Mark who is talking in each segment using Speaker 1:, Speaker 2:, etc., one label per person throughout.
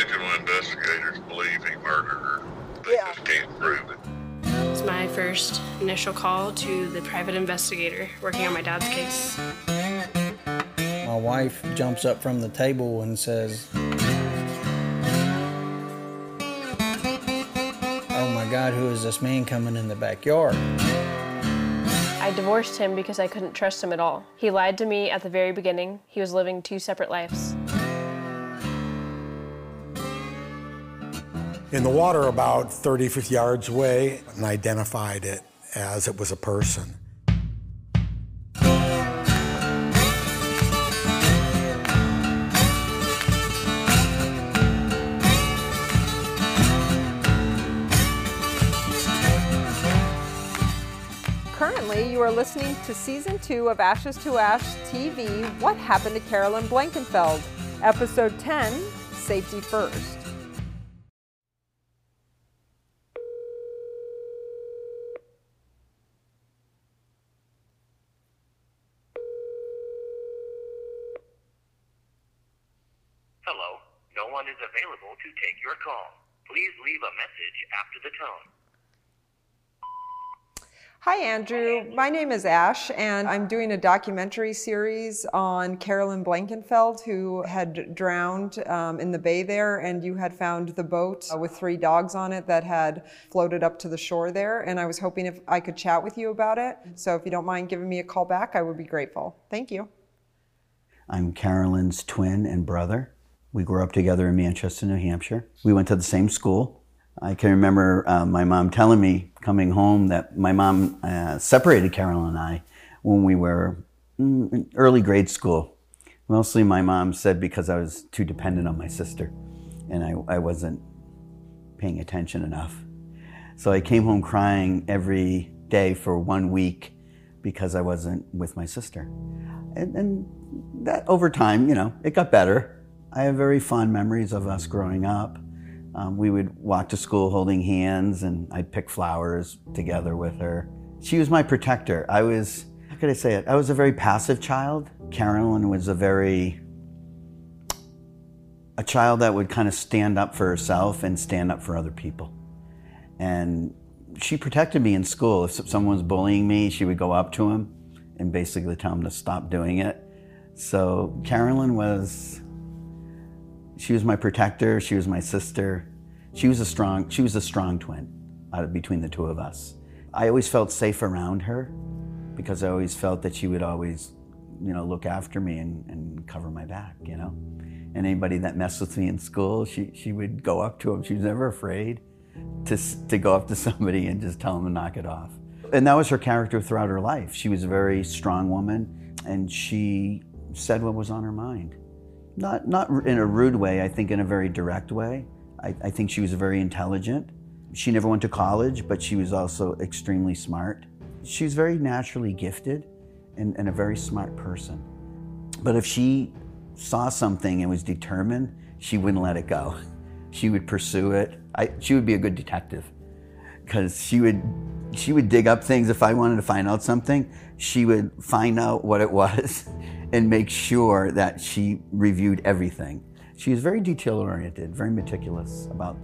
Speaker 1: original investigators believe he murdered her. They
Speaker 2: Yeah.
Speaker 1: just can't prove it.
Speaker 3: It's my first initial call to the private investigator working on my dad's case.
Speaker 4: My wife jumps up from the table and says, Oh my God, who is this man coming in the backyard?
Speaker 3: I divorced him because I couldn't trust him at all. He lied to me at the very beginning. He was living two separate lives.
Speaker 5: In the water about 30, 50 yards away and identified it as it was a person.
Speaker 2: Currently, you are listening to season two of Ashes to Ash TV What Happened to Carolyn Blankenfeld? Episode 10 Safety First.
Speaker 6: Hello, no one is available to take your call. Please leave a message after the tone.
Speaker 2: Hi, Andrew. My name is Ash, and I'm doing a documentary series on Carolyn Blankenfeld, who had drowned um, in the bay there, and you had found the boat uh, with three dogs on it that had floated up to the shore there. And I was hoping if I could chat with you about it. So if you don't mind giving me a call back, I would be grateful. Thank you.
Speaker 7: I'm Carolyn's twin and brother. We grew up together in Manchester, New Hampshire. We went to the same school. I can remember uh, my mom telling me coming home that my mom uh, separated Carolyn and I when we were mm, in early grade school. Mostly my mom said because I was too dependent on my sister and I, I wasn't paying attention enough. So I came home crying every day for one week because I wasn't with my sister. And, and that over time, you know, it got better. I have very fond memories of us growing up. Um, we would walk to school holding hands, and I'd pick flowers together with her. She was my protector. I was, how could I say it? I was a very passive child. Carolyn was a very, a child that would kind of stand up for herself and stand up for other people. And she protected me in school. If someone was bullying me, she would go up to him and basically tell him to stop doing it. So Carolyn was, she was my protector. She was my sister. She was a strong, she was a strong twin out of between the two of us. I always felt safe around her because I always felt that she would always, you know, look after me and, and cover my back, you know. And anybody that messed with me in school, she, she would go up to him. She was never afraid to, to go up to somebody and just tell them to knock it off. And that was her character throughout her life. She was a very strong woman and she said what was on her mind. Not, not in a rude way, I think in a very direct way. I, I think she was very intelligent. She never went to college, but she was also extremely smart. She was very naturally gifted and, and a very smart person. But if she saw something and was determined, she wouldn't let it go. She would pursue it. I, she would be a good detective because she would she would dig up things if I wanted to find out something. She would find out what it was and make sure that she reviewed everything. She was very detail oriented, very meticulous about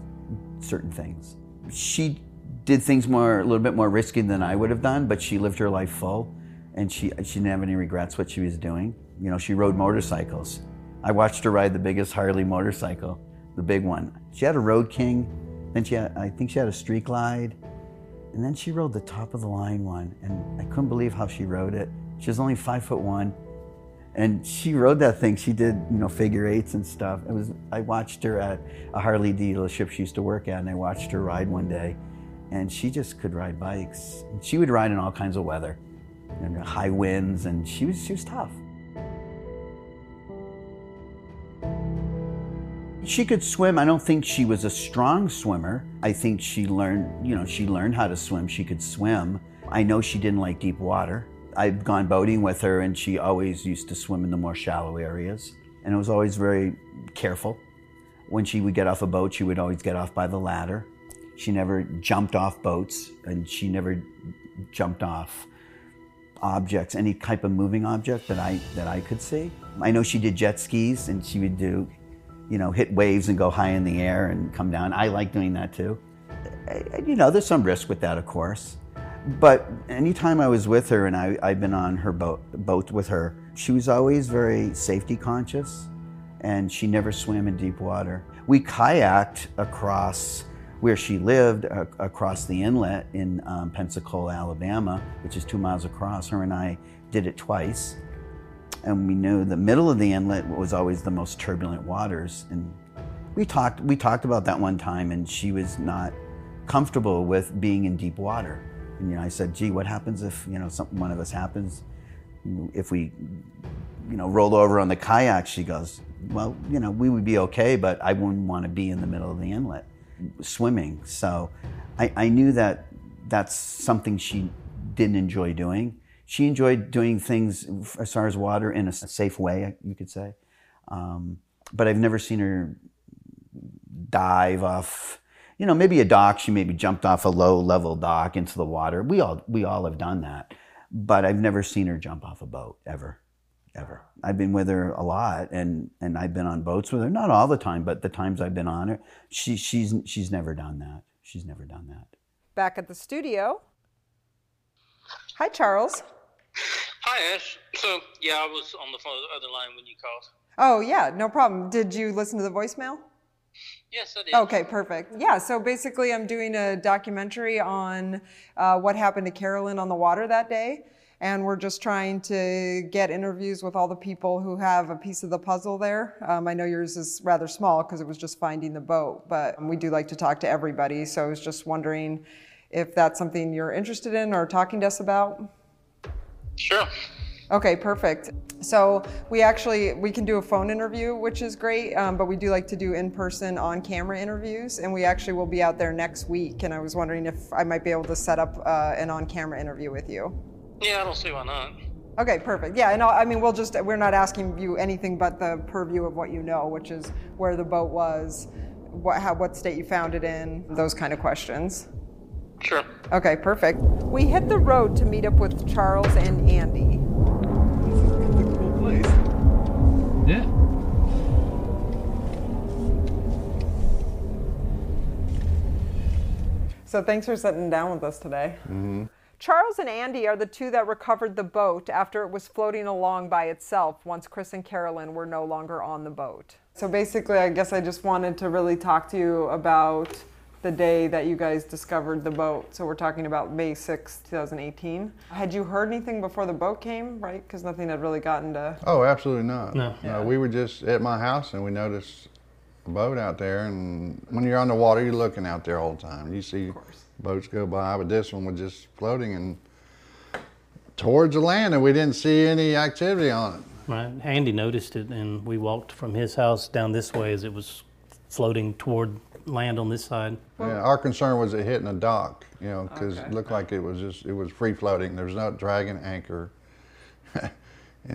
Speaker 7: certain things. She did things more a little bit more risky than I would have done, but she lived her life full and she she didn't have any regrets what she was doing. You know, she rode motorcycles. I watched her ride the biggest Harley motorcycle, the big one. She had a Road King, then she had I think she had a Street Glide, and then she rode the top of the line one, and I couldn't believe how she rode it. She was only five foot one, and she rode that thing. She did you know figure eights and stuff. It was I watched her at a Harley dealership she used to work at, and I watched her ride one day, and she just could ride bikes. She would ride in all kinds of weather, and high winds, and she was she was tough. She could swim. I don't think she was a strong swimmer. I think she learned, you know, she learned how to swim. She could swim. I know she didn't like deep water. I've gone boating with her and she always used to swim in the more shallow areas. And it was always very careful. When she would get off a boat, she would always get off by the ladder. She never jumped off boats and she never jumped off objects, any type of moving object that I that I could see. I know she did jet skis and she would do you know, hit waves and go high in the air and come down. I like doing that too. You know, there's some risk with that, of course. But anytime I was with her and I, I've been on her boat, boat with her, she was always very safety conscious and she never swam in deep water. We kayaked across where she lived, uh, across the inlet in um, Pensacola, Alabama, which is two miles across. Her and I did it twice. And we knew the middle of the inlet was always the most turbulent waters. And we talked, we talked about that one time, and she was not comfortable with being in deep water. And you know, I said, "Gee, what happens if you know something one of us happens? If we, you know, rolled over on the kayak?" She goes, "Well, you know, we would be okay, but I wouldn't want to be in the middle of the inlet swimming." So, I, I knew that that's something she didn't enjoy doing. She enjoyed doing things as far as water in a safe way, you could say. Um, but I've never seen her dive off you know maybe a dock she maybe jumped off a low level dock into the water we all we all have done that but i've never seen her jump off a boat ever ever i've been with her a lot and and i've been on boats with her not all the time but the times i've been on her she she's she's never done that she's never done that
Speaker 2: Back at the studio. Hi, Charles.
Speaker 8: Hi, Ash. So, yeah, I was on the phone, other line when you called.
Speaker 2: Oh, yeah, no problem. Did you listen to the voicemail?
Speaker 8: Yes, it is.
Speaker 2: Okay, perfect. Yeah, so basically, I'm doing a documentary on uh, what happened to Carolyn on the water that day. And we're just trying to get interviews with all the people who have a piece of the puzzle there. Um, I know yours is rather small because it was just finding the boat, but we do like to talk to everybody. So I was just wondering if that's something you're interested in or talking to us about.
Speaker 8: Sure.
Speaker 2: Okay, perfect. So we actually we can do a phone interview, which is great, um, but we do like to do in-person, on-camera interviews, and we actually will be out there next week. And I was wondering if I might be able to set up uh, an on-camera interview with you.
Speaker 8: Yeah, I don't see why not.
Speaker 2: Okay, perfect. Yeah, and I mean we'll just we're not asking you anything but the purview of what you know, which is where the boat was, what how what state you found it in, those kind of questions.
Speaker 8: Sure.
Speaker 2: Okay, perfect. We hit the road to meet up with Charles and Andy. So thanks for sitting down with us today. Mm-hmm. Charles and Andy are the two that recovered the boat after it was floating along by itself once Chris and Carolyn were no longer on the boat. So basically, I guess I just wanted to really talk to you about the day that you guys discovered the boat. So we're talking about May 6, 2018. Had you heard anything before the boat came, right? Because nothing had really gotten to.
Speaker 9: Oh, absolutely not.
Speaker 10: No.
Speaker 9: No, we were just at my house and we noticed a boat out there. And when you're on the water, you're looking out there all the time. You see boats go by, but this one was just floating and towards the land, and we didn't see any activity on it.
Speaker 10: Right. Andy noticed it, and we walked from his house down this way as it was floating toward land on this side.
Speaker 9: Yeah, our concern was it hitting a dock, you know, because
Speaker 2: Okay.
Speaker 9: it looked like it was just it was free floating. There was no dragging anchor, and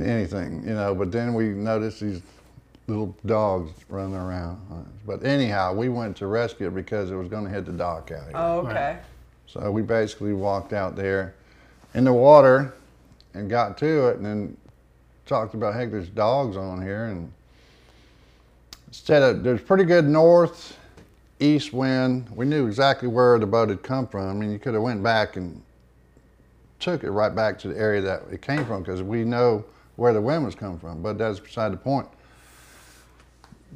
Speaker 9: anything, you know. But then we noticed these little dogs running around. But anyhow, we went to rescue it because it was going to hit the dock out here.
Speaker 2: Oh, okay.
Speaker 9: So we basically walked out there in the water and got to it and then talked about, heck, there's dogs on here. And instead of, there's pretty good north, east wind. We knew exactly where the boat had come from. I mean, you could have went back and took it right back to the area that it came from because we know where the wind was coming from. But that's beside the point.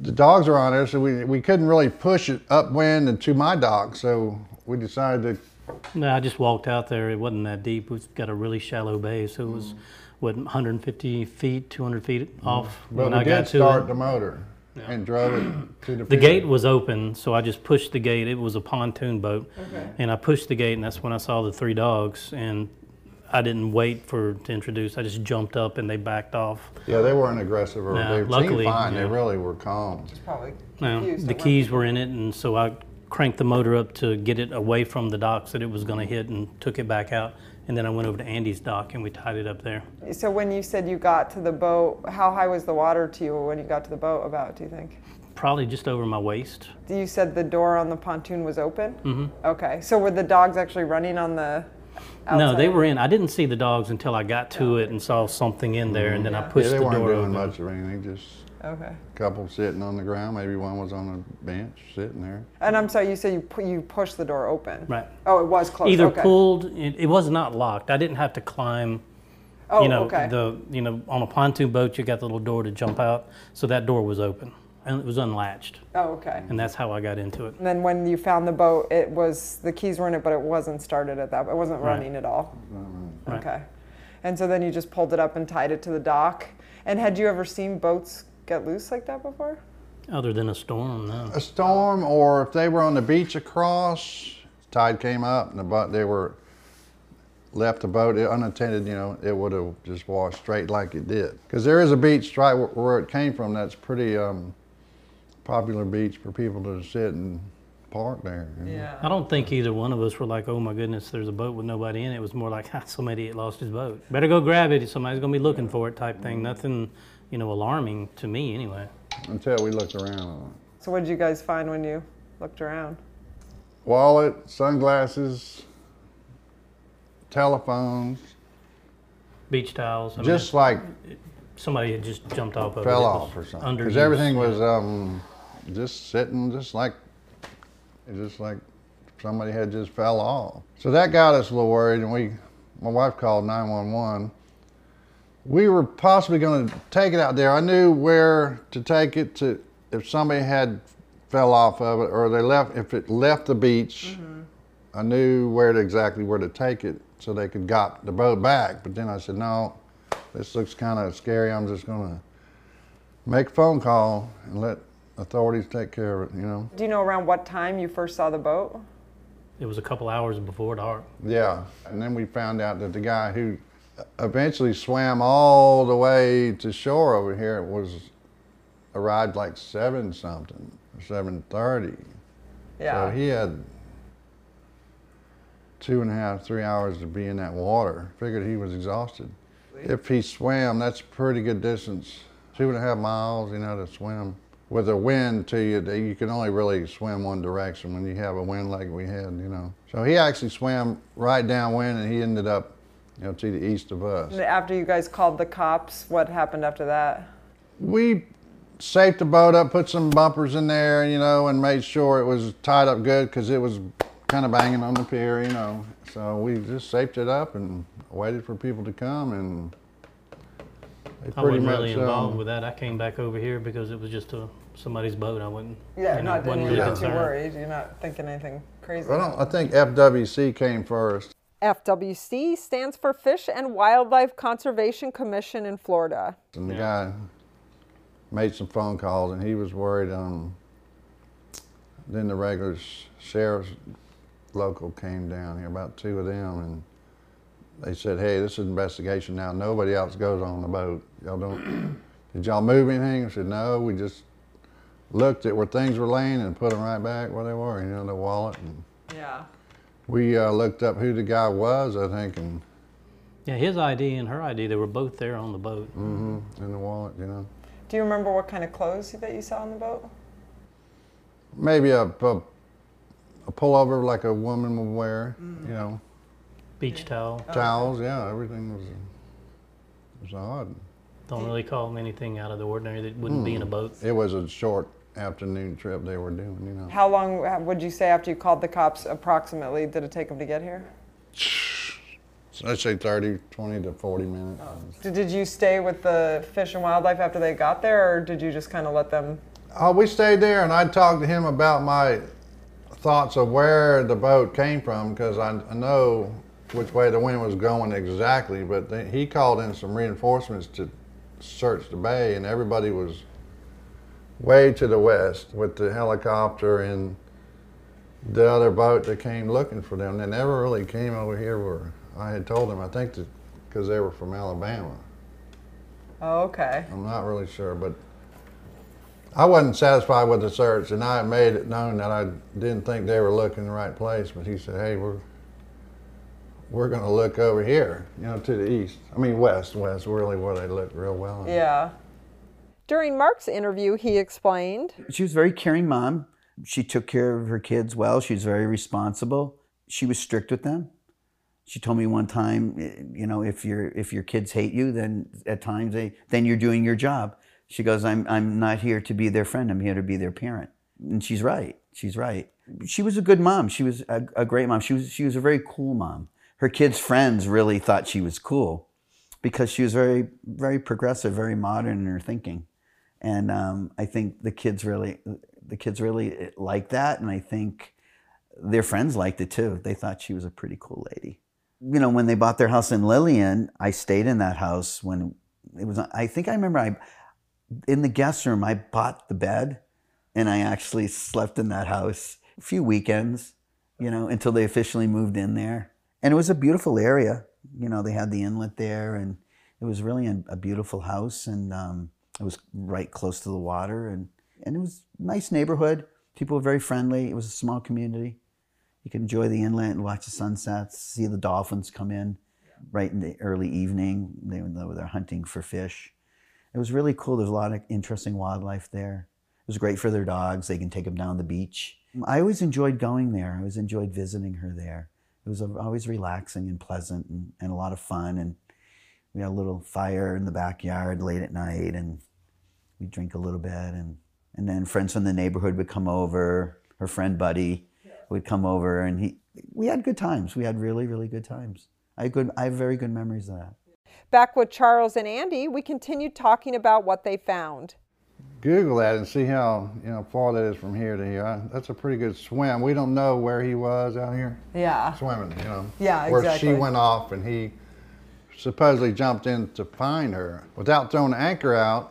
Speaker 9: The dogs are on there, so we, we couldn't really push it upwind and to my dock. So we decided to
Speaker 10: No, I just walked out there. It wasn't that deep. We've got a really shallow bay, so it was what 150 feet, 200 feet off
Speaker 9: But
Speaker 10: when
Speaker 9: we
Speaker 10: I
Speaker 9: did
Speaker 10: got to
Speaker 9: start
Speaker 10: it.
Speaker 9: the motor and drove it to the.
Speaker 10: The
Speaker 9: pier.
Speaker 10: gate was open, so I just pushed the gate. It was a pontoon boat, and I pushed the gate, and that's when I saw the three dogs. And I didn't wait for to introduce. I just jumped up, and they backed off.
Speaker 9: Yeah, they weren't aggressive or
Speaker 10: No,
Speaker 9: they
Speaker 10: luckily,
Speaker 9: seemed fine. They really were calm.
Speaker 2: Probably
Speaker 10: Now,
Speaker 2: confused
Speaker 10: the
Speaker 2: at where-
Speaker 10: keys were in it, and so I cranked the motor up to get it away from the docks that it was going to hit, and took it back out. And then I went over to Andy's dock, and we tied it up there.
Speaker 2: So when you said you got to the boat, how high was the water to you when you got to the boat? About, do you think?
Speaker 10: Probably just over my waist.
Speaker 2: You said the door on the pontoon was open. Mm-hmm. Okay. So were the dogs actually running on the?
Speaker 10: No, they were in. I didn't see the dogs until I got to oh. it and saw something in there, and then I pushed
Speaker 9: Yeah,
Speaker 10: pushed
Speaker 9: they
Speaker 10: the
Speaker 9: weren't
Speaker 10: door
Speaker 9: doing
Speaker 10: open.
Speaker 9: much of anything. Just
Speaker 2: Okay.
Speaker 9: couple sitting on the ground. Maybe one was on a bench sitting there.
Speaker 2: And I'm sorry, you said you pu- you pushed the door open.
Speaker 10: Right.
Speaker 2: Oh, it was closed.
Speaker 10: Either
Speaker 2: okay.
Speaker 10: pulled, it, it was not locked. I didn't have to climb.
Speaker 2: Oh,
Speaker 10: you know,
Speaker 2: okay.
Speaker 10: the you know on a pontoon boat you got the little door to jump out, so that door was open and it was unlatched,
Speaker 2: Oh, okay.
Speaker 10: and that's how I got into it.
Speaker 2: And then when you found the boat, it was the keys were in it, but it wasn't started at that. It wasn't
Speaker 10: Right.
Speaker 2: running at all.
Speaker 10: Right.
Speaker 2: Okay. And so then you just pulled it up and tied it to the dock. And had you ever seen boats get loose like that before?
Speaker 10: Other than a storm, no.
Speaker 9: A storm, or if they were on the beach across, tide came up and the boat, they were left the boat unattended, you know, it would have just washed straight like it did. Because there is a beach right where, where it came from that's pretty um, popular beach for people to sit and park there. you know.
Speaker 10: I don't think either one of us were like, "Oh my goodness, there's a boat with nobody in it." It was more like, "Ah, "Some idiot lost his boat. Better go grab it. Somebody's gonna be looking for it." Type thing. Nothing, you know, alarming to me anyway.
Speaker 9: Until we looked around.
Speaker 2: So what did you guys find when you looked around?
Speaker 9: Wallet, sunglasses, telephones,
Speaker 10: Beach towels. I mean,
Speaker 9: just like
Speaker 10: somebody had just jumped off of it.
Speaker 9: fell
Speaker 10: It
Speaker 9: off or something.
Speaker 10: Under
Speaker 9: Because everything was um, just sitting, just like, just like somebody had just fell off. So that got us a little worried, and we, my wife called 911. We were possibly going to take it out there. I knew where to take it to if somebody had fell off of it or they left if it left the beach. Mm-hmm. I knew where to exactly where to take it so they could got the boat back. But then I said, no, this looks kind of scary. I'm just gonna make a phone call and let authorities take care of it. You know?
Speaker 2: Do you know around what time you first saw the boat?
Speaker 10: It was a couple hours before dark.
Speaker 9: Yeah. And then we found out that the guy who eventually swam all the way to shore over here was arrived like seven something, seven thirty.
Speaker 2: Yeah.
Speaker 9: So he had two and a half, three hours to be in that water. Figured he was exhausted. If he swam, that's a pretty good distance. Two and a half miles, you know, to swim. With a wind to you, that you can only really swim one direction when you have a wind like we had, you know. So he actually swam right downwind and he ended up, you know, to the east of us.
Speaker 2: And After you guys called the cops, what happened after that?
Speaker 9: We safed the boat up, put some bumpers in there, you know, and made sure it was tied up good because it was kind of banging on the pier, you know. So we just safed it up and waited for people to come, and
Speaker 10: I
Speaker 9: pretty
Speaker 10: wasn't
Speaker 9: much.
Speaker 10: really involved
Speaker 9: um,
Speaker 10: with that. I came back over here because it was just a somebody's boat. I wasn't.
Speaker 2: Yeah,
Speaker 10: you know,
Speaker 2: not,
Speaker 10: wasn't
Speaker 2: you're
Speaker 10: really
Speaker 2: not too worried. You're not thinking anything crazy.
Speaker 9: I don't. I think FWC came first.
Speaker 2: FWC stands for Fish and Wildlife Conservation Commission in Florida.
Speaker 9: And the guy made some phone calls, and he was worried. Um, then the regular sheriff's local came down here, about two of them, and they said, "Hey, this is an investigation now. Nobody else goes on the boat. Y'all don't. did y'all move anything?" I said, "No. We just looked at where things were laying and put them right back where they were. You know, the wallet." And
Speaker 2: Yeah.
Speaker 9: we uh, looked up who the guy was, I think, and
Speaker 10: Yeah, his ID and her ID, they were both there on the boat.
Speaker 9: Mm-hmm, in the wallet, you know.
Speaker 2: Do you remember what kind of clothes that you saw on the boat?
Speaker 9: maybe a, a, a pullover like a woman would wear, you know,
Speaker 10: Beach towel.
Speaker 9: Oh, towels, yeah, everything was, was odd.
Speaker 10: Don't really call them anything out of the ordinary that wouldn't be in a hmm. boat.
Speaker 9: It was a short afternoon trip they were doing, you know.
Speaker 2: How long would you say after you called the cops approximately did it take them to get here?
Speaker 9: So I'd say 30, 20 to 40 minutes. Oh.
Speaker 2: Did, did you stay with the Fish and Wildlife after they got there, or did you just kind of let them?
Speaker 9: Oh, we stayed there and I talked to him about my thoughts of where the boat came from because I, I know which way the wind was going exactly, but they, he called in some reinforcements to search the bay and everybody was way to the west with the helicopter and the other boat that came looking for them. They never really came over here where I had told them, I think because they were from Alabama.
Speaker 2: Oh, okay.
Speaker 9: I'm not really sure, but I wasn't satisfied with the search, and I made it known that I didn't think they were looking in the right place. But he said, "Hey, we're we're going to look over here, you know, to the east. I mean, west, west, really where they look real well."
Speaker 2: Yeah. During Mark's interview, he explained.
Speaker 7: She was a very caring mom. She took care of her kids well. She was very responsible. She was strict with them. She told me one time, you know, if your if your kids hate you, then at times they then you're doing your job. She goes, I'm, I'm not here to be their friend. I'm here to be their parent. And she's right. She's right. She was a good mom. She was a, a great mom. She was, she was a very cool mom. Her kids' friends really thought she was cool because she was very, very progressive, very modern in her thinking. And um, I think the kids really, the kids really liked that. And I think their friends liked it too. They thought she was a pretty cool lady. You know, when they bought their house in Lillian, I stayed in that house when it was, I think I remember I, in the guest room, I bought the bed and I actually slept in that house a few weekends, you know, until they officially moved in there. And it was a beautiful area. You know, they had the inlet there and it was really a, a beautiful house and um, it was right close to the water and, and it was a nice neighborhood. People were very friendly. It was a small community. You could enjoy the inlet and watch the sunsets, see the dolphins come in right in the early evening. They were there hunting for fish. It was really cool. There's a lot of interesting wildlife there. It was great for their dogs. They can take them down the beach. I always enjoyed going there. I always enjoyed visiting her there. It was always relaxing and pleasant and, and a lot of fun. And we had a little fire in the backyard late at night and we'd drink a little bit. And, and then friends from the neighborhood would come over. Her friend Buddy would come over and he, we had good times. We had really, really good times. I, good, I have very good memories of that.
Speaker 2: Back with Charles and Andy, we continued talking about what they found.
Speaker 9: Google that and see how you know far that is from here to here. That's a pretty good swim. We don't know where he was out here.
Speaker 2: Yeah.
Speaker 9: Swimming, you know.
Speaker 2: Yeah,
Speaker 9: where
Speaker 2: exactly.
Speaker 9: she went off and he supposedly jumped in to find her without throwing the anchor out.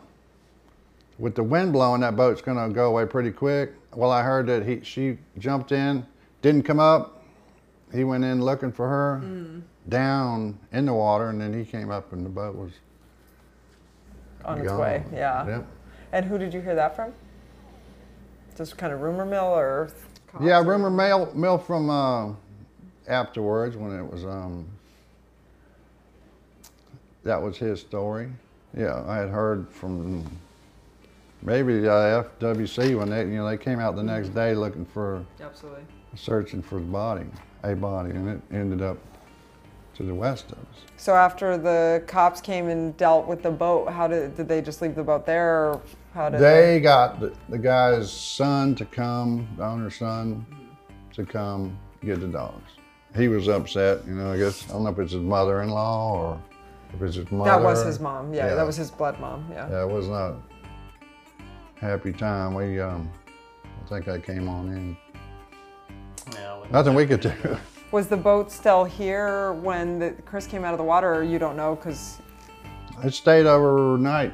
Speaker 9: With the wind blowing, that boat's going to go away pretty quick. Well, I heard that he she jumped in, didn't come up. He went in looking for her
Speaker 2: Mm.
Speaker 9: down in the water, and then he came up and the boat was
Speaker 2: On its way, yeah.
Speaker 9: Yep.
Speaker 2: And who did you hear that from? Just kind of rumor mill or?
Speaker 9: Yeah, rumor mill mill from uh, afterwards when it was um, that was his story. Yeah, I had heard from maybe uh, FWC when they you know they came out the next day looking for
Speaker 2: Absolutely.
Speaker 9: searching for the body, a body, and it ended up to the west of us.
Speaker 2: So after the cops came and dealt with the boat, how did did they just leave the boat there, or how did
Speaker 9: They got the, the guy's son to come, the owner's son, to come get the dogs. He was upset, you know. I guess I don't know if it's his mother-in-law or if it's his mother.
Speaker 2: That was his mom. Yeah, that was his blood mom. Yeah.
Speaker 9: Yeah, it was not a happy time. We, um, I think I came on in. Yeah, Nothing we could do.
Speaker 2: Was the boat still here when the, Chris came out of the water, or you don't know? Because
Speaker 9: It stayed overnight.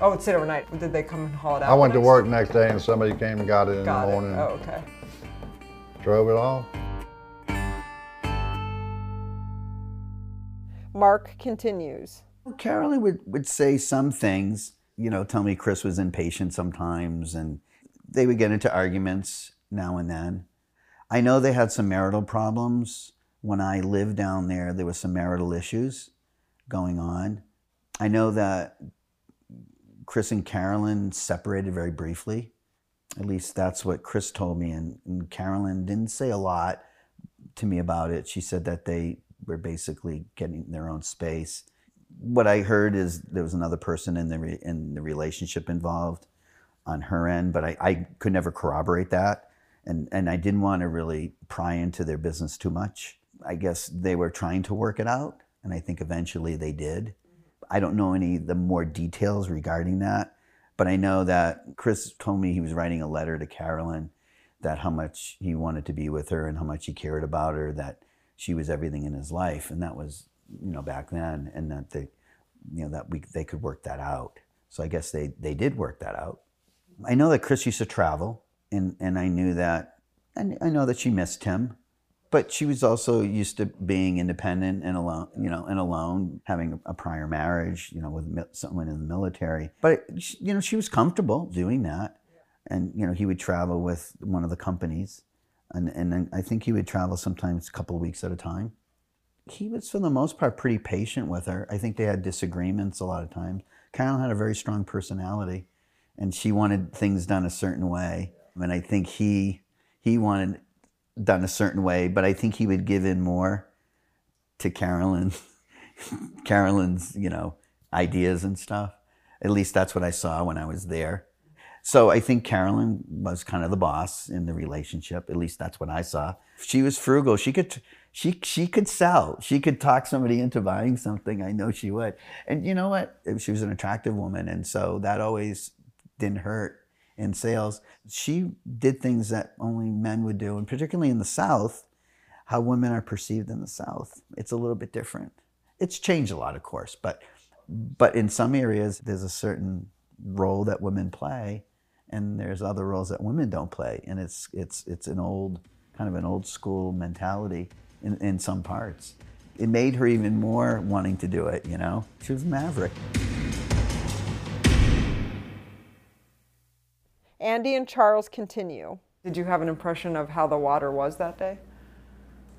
Speaker 2: Oh, it's it stayed overnight. Did they come and haul it out?
Speaker 9: I went to work next day and somebody came and got it in
Speaker 2: Got
Speaker 9: the
Speaker 2: it.
Speaker 9: morning. and
Speaker 2: Oh, okay.
Speaker 9: Drove it off.
Speaker 2: Mark continues.
Speaker 7: Carolyn would, would say some things, you know, tell me Chris was impatient sometimes, and they would get into arguments now and then. I know they had some marital problems. When I lived down there, there was some marital issues going on. I know that Chris and Carolyn separated very briefly. At least that's what Chris told me, and, and Carolyn didn't say a lot to me about it. She said that they were basically getting their own space. What I heard is there was another person in the re, in the relationship involved on her end, but I, I could never corroborate that, and and I didn't want to really pry into their business too much. I guess they were trying to work it out, and I think eventually they did. I don't know any the more details regarding that, but I know that Chris told me he was writing a letter to Carolyn that how much he wanted to be with her and how much he cared about her, that she was everything in his life, and that was you know back then, and that they you know that we they could work that out. So I guess they they did work that out. I know that Chris used to travel, and and I knew that, and I know that she missed him, but she was also used to being independent and alone, you know, and alone, having a prior marriage, you know, with someone in the military. But you know, she was comfortable doing that, and you know, he would travel with one of the companies, and and I think he would travel sometimes a couple of weeks at a time. He was, for the most part, pretty patient with her. I think they had disagreements a lot of times. Carolyn had a very strong personality, and she wanted things done a certain way. And I think he he wanted done a certain way, but I think he would give in more to Carolyn, Carolyn's you know ideas and stuff. At least that's what I saw when I was there. So I think Carolyn was kind of the boss in the relationship. At least that's what I saw. She was frugal. She could she she could sell. She could talk somebody into buying something. I know she would. And you know what? She was an attractive woman, and so that always didn't hurt in sales. She did things that only men would do, and particularly in the South, how women are perceived in the South. It's a little bit different. It's changed a lot, of course, but but in some areas there's a certain role that women play, and there's other roles that women don't play, and it's it's it's an old kind of an old school mentality in, in some parts. It made her even more wanting to do it, you know? She was a maverick.
Speaker 2: Andy and Charles continue. Did you have an impression of how the water was that day?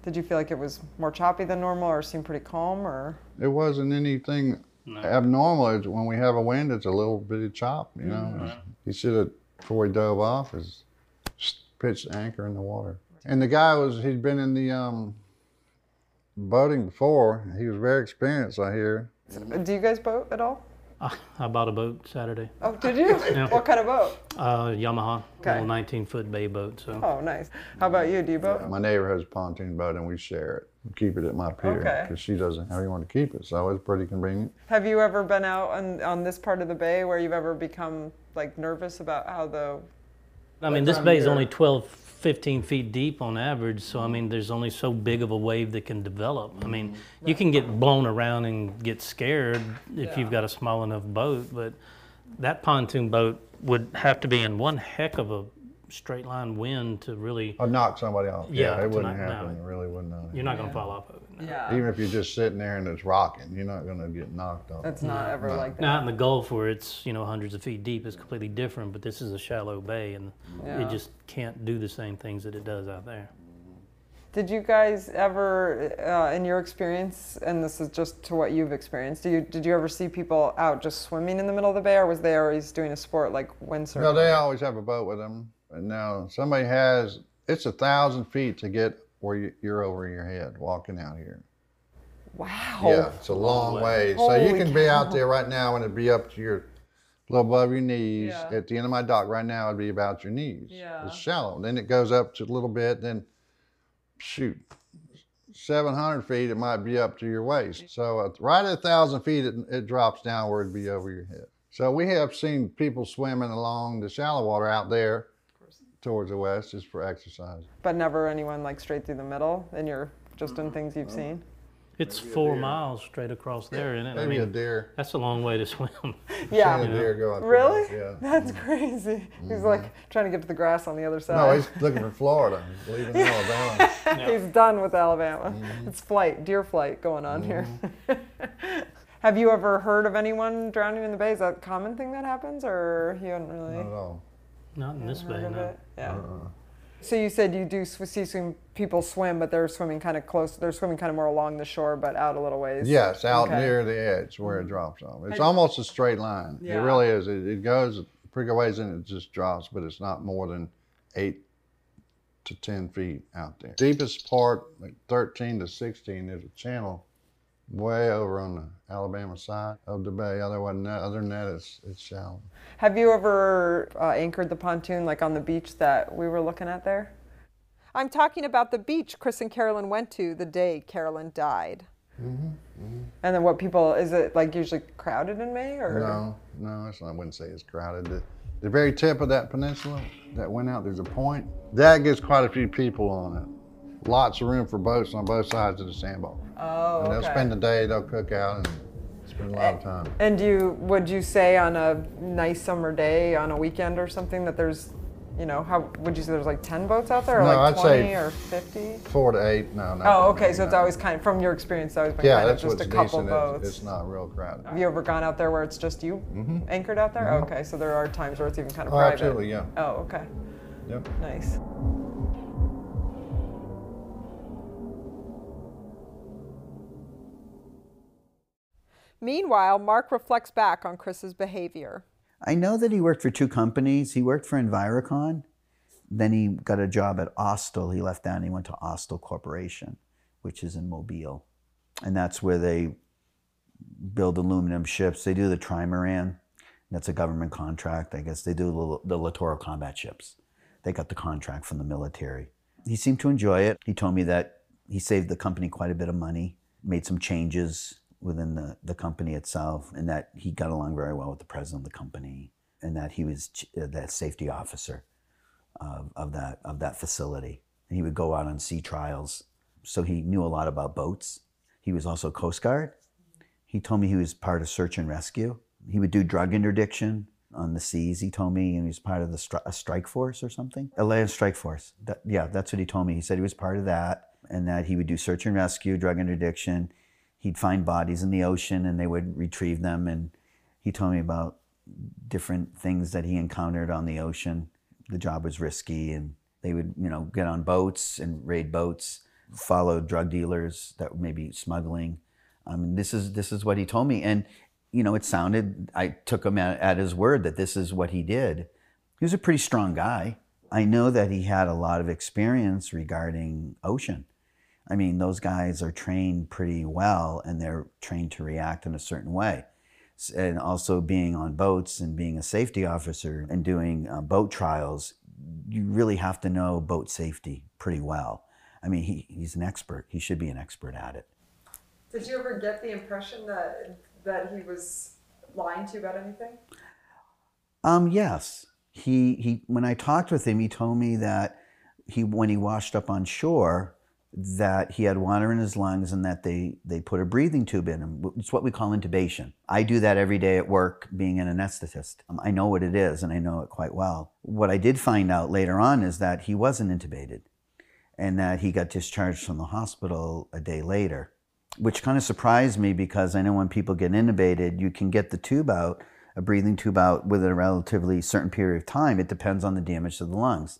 Speaker 2: Did you feel like it was more choppy than normal or seemed pretty calm or?
Speaker 9: It wasn't anything abnormal. It's when we have a wind, it's a little bit of chop, you know? He should have, before he dove off, is pitched anchor in the water. And the guy was, he'd been in the um, boating before. He was very experienced, I hear.
Speaker 2: Do you guys boat at all?
Speaker 10: I, I bought a boat Saturday.
Speaker 2: Oh, did you?
Speaker 10: Yeah.
Speaker 2: What kind of boat?
Speaker 10: Uh, Yamaha,
Speaker 2: Okay.
Speaker 10: little 19 foot bay boat. So
Speaker 2: Oh, nice. How about you? Do you boat?
Speaker 9: My neighbor has a pontoon boat and we share it. We keep it at my pier
Speaker 2: Okay.
Speaker 9: because she doesn't have anyone to keep it. So it's pretty convenient.
Speaker 2: Have you ever been out on, on this part of the bay where you've ever become like nervous about how the
Speaker 10: I mean, this bay is only 12, 15 feet deep on average. So I mean, mm-hmm. there's only so big of a wave that can develop. I mean, mm-hmm. you can get blown around and get scared if you've got a small enough boat, but that pontoon boat would have to be in one heck of a straight line wind to really.
Speaker 9: I'd knock somebody off.
Speaker 10: Yeah,
Speaker 9: Yeah, it wouldn't
Speaker 10: knock- no.
Speaker 9: happen. It really wouldn't. uh,
Speaker 10: You're not going to fall off of it. no.
Speaker 2: Yeah.
Speaker 9: Even if you're just sitting there and it's rocking, you're not going to get knocked off.
Speaker 2: It's not ever like that.
Speaker 10: Not in the Gulf where it's you know hundreds of feet deep. It's completely different. But this is a shallow bay, and
Speaker 2: Yeah.
Speaker 10: it just can't do the same things that it does out there.
Speaker 2: Did you guys ever, uh, in your experience, and this is just to what you've experienced, do you, did you ever see people out just swimming in the middle of the bay, or was they always doing a sport like windsurfing?
Speaker 9: No, they always have a boat with them. And now somebody has, it's a thousand feet to get where you- you're over your head walking out here.
Speaker 2: Wow.
Speaker 9: Yeah, it's a long way. So you
Speaker 2: Holy
Speaker 9: can be out there right now and it'd be up to your, a little above your knees.
Speaker 2: Yeah.
Speaker 9: At the end of my dock right now, it'd be about your knees.
Speaker 2: Yeah.
Speaker 9: It's shallow. Then it goes up to a little bit. Then, shoot, 700 feet, it might be up to your waist. So uh, right at 1,000 feet, it, it drops down where it'd be over your head. So we have seen people swimming along the shallow water out there towards the west just for exercise.
Speaker 2: But never anyone like straight through the middle in your, just
Speaker 9: Mm-hmm.
Speaker 2: in things you've seen?
Speaker 10: It's four miles straight across there, isn't it? I
Speaker 9: Maybe a deer.
Speaker 10: that's a long way to swim.
Speaker 2: Yeah.
Speaker 9: Seen a deer go out there,
Speaker 2: Really?
Speaker 9: Yeah.
Speaker 2: That's crazy. He's like trying to get to the grass on the other
Speaker 9: Mm-hmm. No, he's looking for Florida. He's leaving Alabama.
Speaker 2: He's done with Alabama.
Speaker 9: Mm-hmm.
Speaker 2: It's flight, deer flight going on here. Have you ever heard of anyone drowning in the bay? Is that a common thing that happens, or you haven't really
Speaker 9: Not at all.
Speaker 10: Not in this bay, no.
Speaker 2: it? Yeah.
Speaker 9: Uh-uh.
Speaker 2: So you said you do sw- see swim, people swim, but they're swimming kind of close. They're swimming kind of more along the shore, but out a little ways.
Speaker 9: Yes, out
Speaker 2: Okay.
Speaker 9: near the edge where it mm-hmm. drops off. It's almost a straight line.
Speaker 2: Yeah.
Speaker 9: It really is. It, it goes pretty good ways and it just drops, but it's not more than eight to 10 feet out there. Deepest part, like 13 to 16, there's a channel way over on the Alabama side of the bay. Other than that, other than that it's, it's shallow.
Speaker 2: Have you ever uh, anchored the pontoon like on the beach that we were looking at there? I'm talking about the beach Chris and Carolyn went to the day Carolyn died. Mm-hmm. And then what people is it like usually crowded in May or
Speaker 9: No, no, it's not, I wouldn't say it's crowded. The, the very tip of that peninsula that went out, there's a point. That gets quite a few people on it. Lots of room for boats on both sides of the sandbar.
Speaker 2: Oh,
Speaker 9: And they'll
Speaker 2: okay.
Speaker 9: spend the day, they'll cook out and spend a lot of time.
Speaker 2: And do you would you say on a nice summer day on a weekend or something that there's you know how would you say there's like 10 boats out there or
Speaker 9: No,
Speaker 2: like
Speaker 9: I'd
Speaker 2: 20
Speaker 9: say
Speaker 2: or 50?
Speaker 9: Four to eight, no, no.
Speaker 2: Oh, okay, so it's always kind of from your experience it's always been
Speaker 9: Yeah,
Speaker 2: kind of just a couple
Speaker 9: decent.
Speaker 2: boats.
Speaker 9: It's, it's not real crowded.
Speaker 2: Have you ever gone out there where it's just you anchored out there? Okay, so there are times where it's even kind of
Speaker 9: Mm-hmm. Oh,
Speaker 2: private.
Speaker 9: absolutely, yeah.
Speaker 2: Oh, okay.
Speaker 9: Yep.
Speaker 2: Nice. Meanwhile, Mark reflects back on Chris's behavior.
Speaker 7: I know that he worked for two companies. He worked for Envirocon. Then he got a job at Austal. He left that and he went to Austal Corporation, which is in Mobile. And that's where they build aluminum ships. They do the trimaran. That's a government contract. I guess they do the, the littoral combat ships. They got the contract from the military. He seemed to enjoy it. He told me that he saved the company quite a bit of money, made some changes within the, the company itself, and that he got along very well with the president of the company, and that he was ch- uh, that safety officer of, of that of that facility. And he would go out on sea trials, so he knew a lot about boats. He was also Coast Guard. He told me he was part of search and rescue. He would do drug interdiction on the seas. He told me, and he was part of the stri- a strike force or something, a land strike force. That, yeah, that's what he told me. He said he was part of that, and that he would do search and rescue, drug interdiction. He'd find bodies in the ocean, and they would retrieve them. And he told me about different things that he encountered on the ocean. The job was risky, and they would, you know, get on boats and raid boats, follow drug dealers that were maybe smuggling. Um, I mean, this is this is what he told me, and you know, it sounded. I took him at, at his word that this is what he did. He was a pretty strong guy. I know that he had a lot of experience regarding ocean. I mean, those guys are trained pretty well, and they're trained to react in a certain way and also being on boats and being a safety officer and doing uh, boat trials, you really have to know boat safety pretty well. I mean, he, he's an expert. He should be an expert at it.
Speaker 2: Did you ever get the impression that that he was lying to you about anything?
Speaker 7: Um, yes. He, he, when I talked with him, he told me that he, when he washed up on shore, that he had water in his lungs and that they, they put a breathing tube in him. It's what we call intubation. I do that every day at work being an anesthetist. Um, I know what it is and I know it quite well. What I did find out later on is that he wasn't intubated and that he got discharged from the hospital a day later, which kind of surprised me because I know when people get intubated, you can get the tube out, a breathing tube out within a relatively certain period of time. It depends on the damage to the lungs.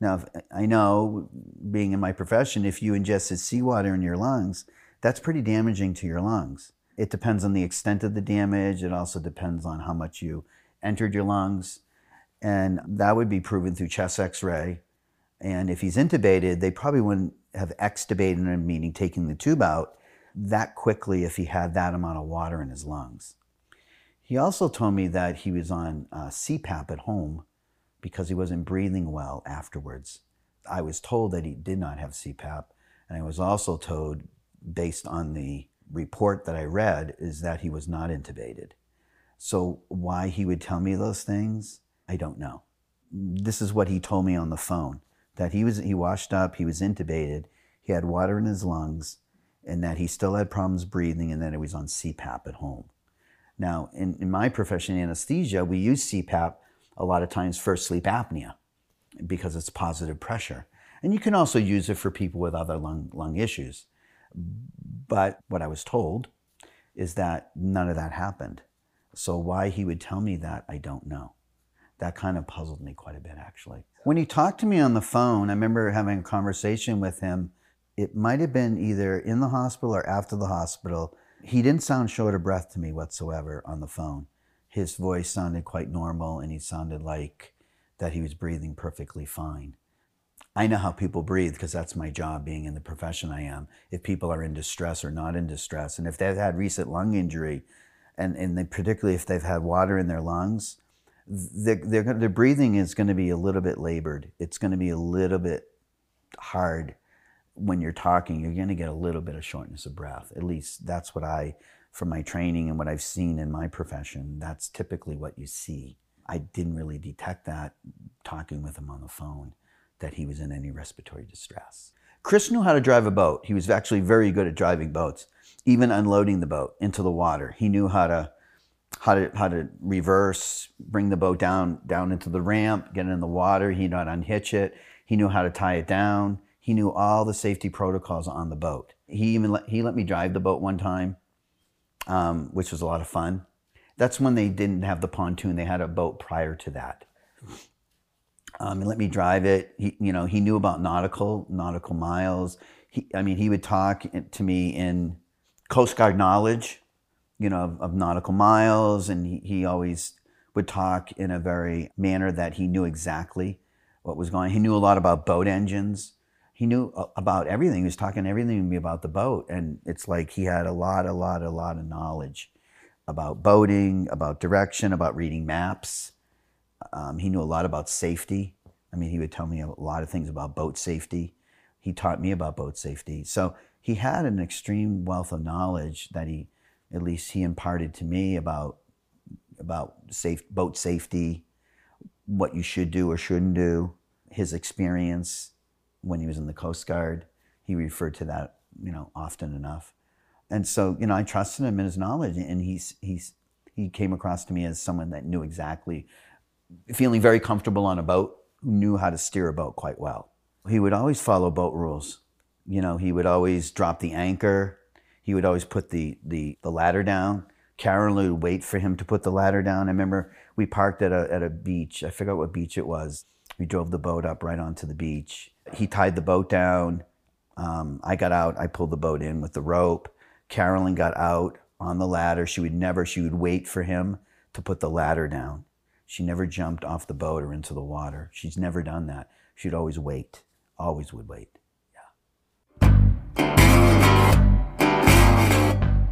Speaker 7: Now, I know, being in my profession, if you ingested seawater in your lungs, that's pretty damaging to your lungs. It depends on the extent of the damage. It also depends on how much you entered your lungs. And that would be proven through chest x ray. And if he's intubated, they probably wouldn't have extubated him, meaning taking the tube out, that quickly if he had that amount of water in his lungs. He also told me that he was on uh, CPAP at home because he wasn't breathing well afterwards. I was told that he did not have CPAP, and I was also told, based on the report that I read, is that he was not intubated. So why he would tell me those things, I don't know. This is what he told me on the phone that he was he washed up, he was intubated, he had water in his lungs, and that he still had problems breathing, and that he was on CPAP at home. Now, in, in my profession, anesthesia, we use CPAP a lot of times for sleep apnea because it's positive pressure. And you can also use it for people with other lung, lung issues. But what I was told is that none of that happened. So why he would tell me that, I don't know. That kind of puzzled me quite a bit, actually. When he talked to me on the phone, I remember having a conversation with him. It might have been either in the hospital or after the hospital. He didn't sound short of breath to me whatsoever on the phone. His voice sounded quite normal and he sounded like that he was breathing perfectly fine. I know how people breathe because that's my job being in the profession I am. If people are in distress or not in distress, and if they've had recent lung injury, and, and they, particularly if they've had water in their lungs, their, their, their breathing is going to be a little bit labored. It's going to be a little bit hard when you're talking. You're going to get a little bit of shortness of breath. At least that's what I, from my training and what I've seen in my profession, that's typically what you see. I didn't really detect that talking with him on the phone that he was in any respiratory distress. Chris knew how to drive a boat. He was actually very good at driving boats, even unloading the boat into the water. He knew how to how to how to reverse, bring the boat down down into the ramp, get it in the water. He knew how to unhitch it. He knew how to tie it down. He knew all the safety protocols on the boat. He even let, he let me drive the boat one time, um, which was a lot of fun. That's when they didn't have the pontoon. They had a boat prior to that. Um, and let me drive it. He, you know, he knew about nautical nautical miles. He, I mean, he would talk to me in Coast Guard knowledge, you know, of, of nautical miles, and he, he always would talk in a very manner that he knew exactly what was going. He knew a lot about boat engines. He knew about everything. He was talking everything to me about the boat, and it's like he had a lot, a lot, a lot of knowledge about boating, about direction, about reading maps. Um, he knew a lot about safety. I mean, he would tell me a lot of things about boat safety. He taught me about boat safety. So he had an extreme wealth of knowledge that he, at least he imparted to me about about safe boat safety, what you should do or shouldn't do. His experience when he was in the Coast Guard, he referred to that, you know, often enough. And so, you know, I trusted him in his knowledge, and he's he's he came across to me as someone that knew exactly, feeling very comfortable on a boat, who knew how to steer a boat quite well. He would always follow boat rules. You know, he would always drop the anchor. He would always put the the, the ladder down. Carolyn would wait for him to put the ladder down. I remember we parked at a, at a beach. I forgot what beach it was. We drove the boat up right onto the beach. He tied the boat down. Um, I got out. I pulled the boat in with the rope. Carolyn got out on the ladder. She would never, she would wait for him to put the ladder down. She never jumped off the boat or into the water. She's never done that. She'd always wait, always would wait.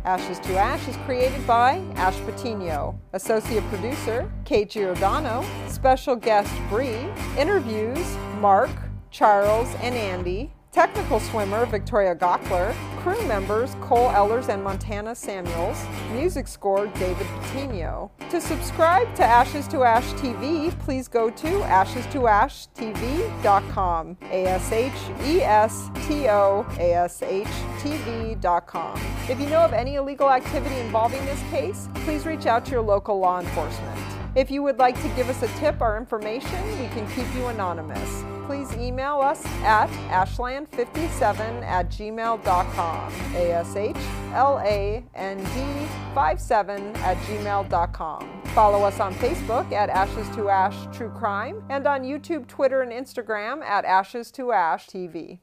Speaker 2: Ashes to Ash is created by Ash Patino, associate producer Kate Giordano, special guest Bree, interviews Mark, Charles, and Andy, technical swimmer Victoria Gockler, crew members Cole Ellers and Montana Samuels, music score David Patino. To subscribe to Ashes to Ash TV, please go to ashes2ashtv.com. A S H E S T O A S H TV.com. If you know of any illegal activity involving this case, please reach out to your local law enforcement. If you would like to give us a tip or information, we can keep you anonymous. Please email us at ashland57 at gmail.com. A S H L A N D 57 at gmail.com. Follow us on Facebook at Ashes to Ash True Crime and on YouTube, Twitter, and Instagram at Ashes to Ash TV.